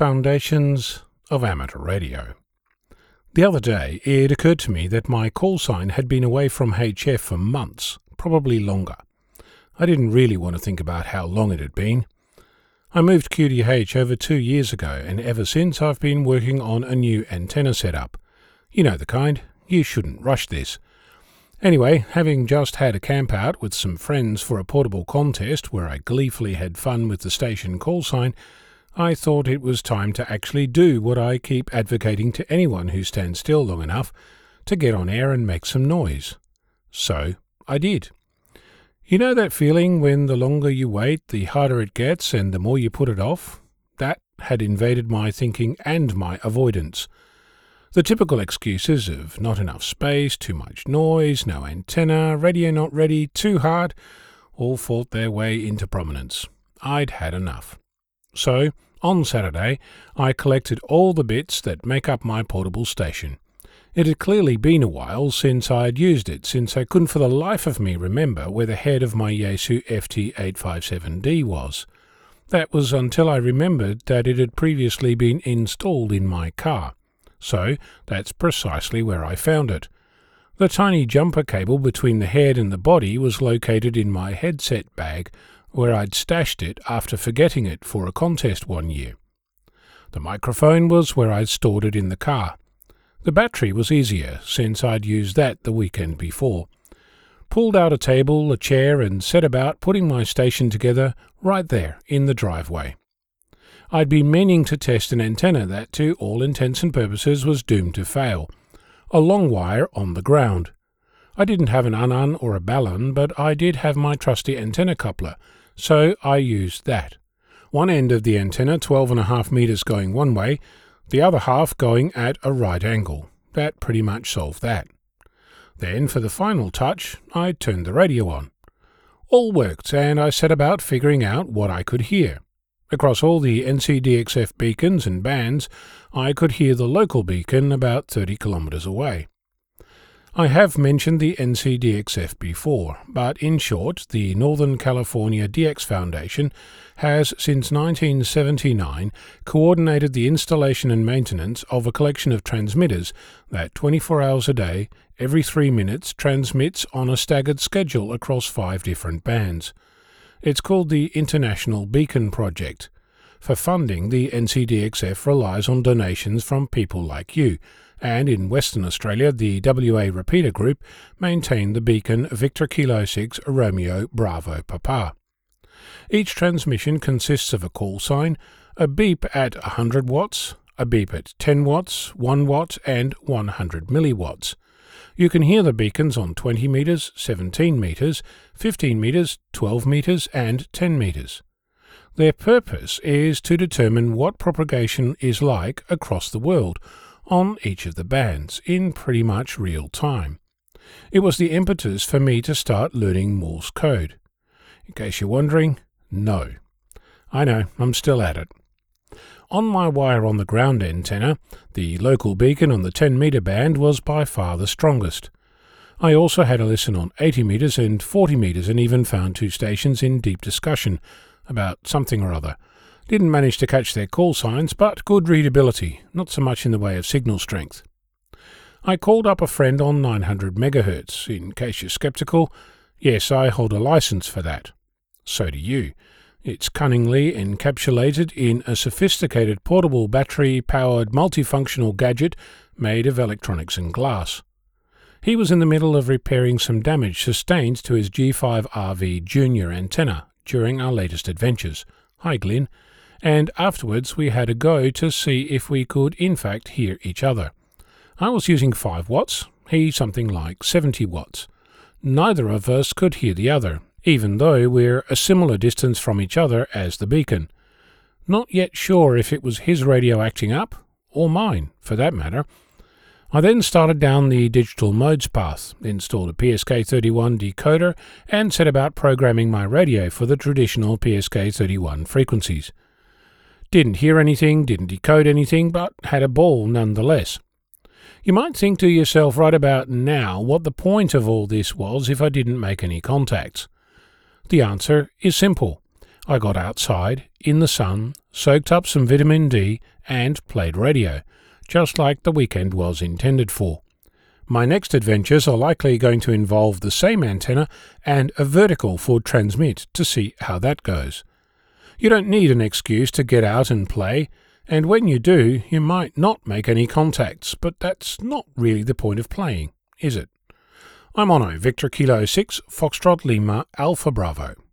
Foundations of Amateur Radio. The other day, it occurred to me that my call sign had been away from HF for months, probably longer. I didn't really want to think about how long it had been. I moved QTH over two years ago, and ever since I've been working on a new antenna setup. You know the kind. You shouldn't rush this. Anyway, having just had a camp out with some friends for a portable contest where I gleefully had fun with the station call sign, I thought it was time to actually do what I keep advocating to anyone who stands still long enough to get on air and make some noise. So I did. You know that feeling when the longer you wait, the harder it gets and the more you put it off? That had invaded my thinking and my avoidance. The typical excuses of not enough space, too much noise, no antenna, radio not ready, too hard, all fought their way into prominence. I'd had enough. So, on Saturday, I collected all the bits that make up my portable station. It had clearly been a while since I had used it, since I couldn't for the life of me remember where the head of my Yaesu FT857D was. That was until I remembered that it had previously been installed in my car. So that's precisely where I found it. The tiny jumper cable between the head and the body was located in my headset bag, where I'd stashed it after forgetting it for a contest one year. The microphone was where I'd stored it in the car. The battery was easier, since I'd used that the weekend before. Pulled out a table, a chair, and set about putting my station together right there in the driveway. I'd been meaning to test an antenna that, to all intents and purposes, was doomed to fail. A long wire on the ground. I didn't have an unun or a balun, but I did have my trusty antenna coupler, so I used that. One end of the antenna, twelve and a half metres going one way, the other half going at a right angle. That pretty much solved that. Then, for the final touch, I turned the radio on. All worked, and I set about figuring out what I could hear. Across all the NCDXF beacons and bands, I could hear the local beacon about 30 kilometres away. I have mentioned the NCDXF before, but in short, the Northern California DX Foundation has since 1979 coordinated the installation and maintenance of a collection of transmitters that 24 hours a day, every three minutes, transmits on a staggered schedule across five different bands. It's called the International Beacon Project. For funding, the NCDXF relies on donations from people like you, and in Western Australia, the WA Repeater Group maintain the beacon Victor Kilo 6 Romeo Bravo Papa. Each transmission consists of a call sign, a beep at 100 watts, a beep at 10 watts, 1 watt, and 100 milliwatts. You can hear the beacons on 20 metres, 17 metres, 15 metres, 12 metres, and 10 metres. Their purpose is to determine what propagation is like across the world on each of the bands in pretty much real time. It was the impetus for me to start learning Morse code. In case you're wondering, no. I know, I'm still at it. On my wire on the ground antenna, the local beacon on the 10 metre band was by far the strongest. I also had a listen on 80 metres and 40 metres and even found two stations in deep discussion about something or other. Didn't manage to catch their call signs, but good readability, not so much in the way of signal strength. I called up a friend on 900 MHz. In case you're skeptical, yes, I hold a license for that. So do you. It's cunningly encapsulated in a sophisticated portable battery powered multifunctional gadget made of electronics and glass. He was in the middle of repairing some damage sustained to his G5RV Junior antenna during our latest adventures. Hi, Glyn. And afterwards we had a go to see if we could in fact hear each other. I was using 5 watts, he something like 70 watts. Neither of us could hear the other, even though we're a similar distance from each other as the beacon. Not yet sure if it was his radio acting up, or mine, for that matter. I then started down the digital modes path, installed a PSK31 decoder, and set about programming my radio for the traditional PSK31 frequencies. Didn't hear anything, didn't decode anything, but had a ball nonetheless. You might think to yourself right about now what the point of all this was if I didn't make any contacts. The answer is simple. I got outside, in the sun, soaked up some vitamin D, and played radio, just like the weekend was intended for. My next adventures are likely going to involve the same antenna and a vertical for transmit to see how that goes. You don't need an excuse to get out and play, and when you do, you might not make any contacts, but that's not really the point of playing, is it? I'm Onno, Victor Kilo 6, Foxtrot Lima, Alpha Bravo.